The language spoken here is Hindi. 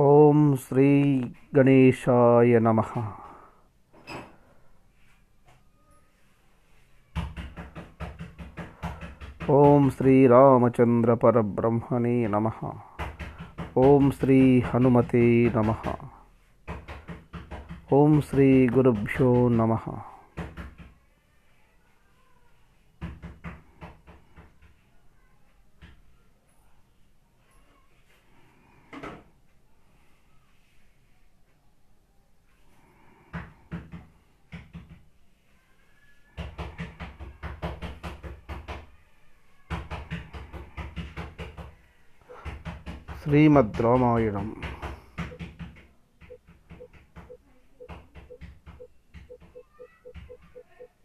ओम श्री गणेशाय नमः। ओम श्री रामचंद्र परब्रह्मणे नमः। ओम श्री हनुमते नमः। ओम श्री गुरुभ्यो नमः। ஸ்ரீமத் ராமாயணம்.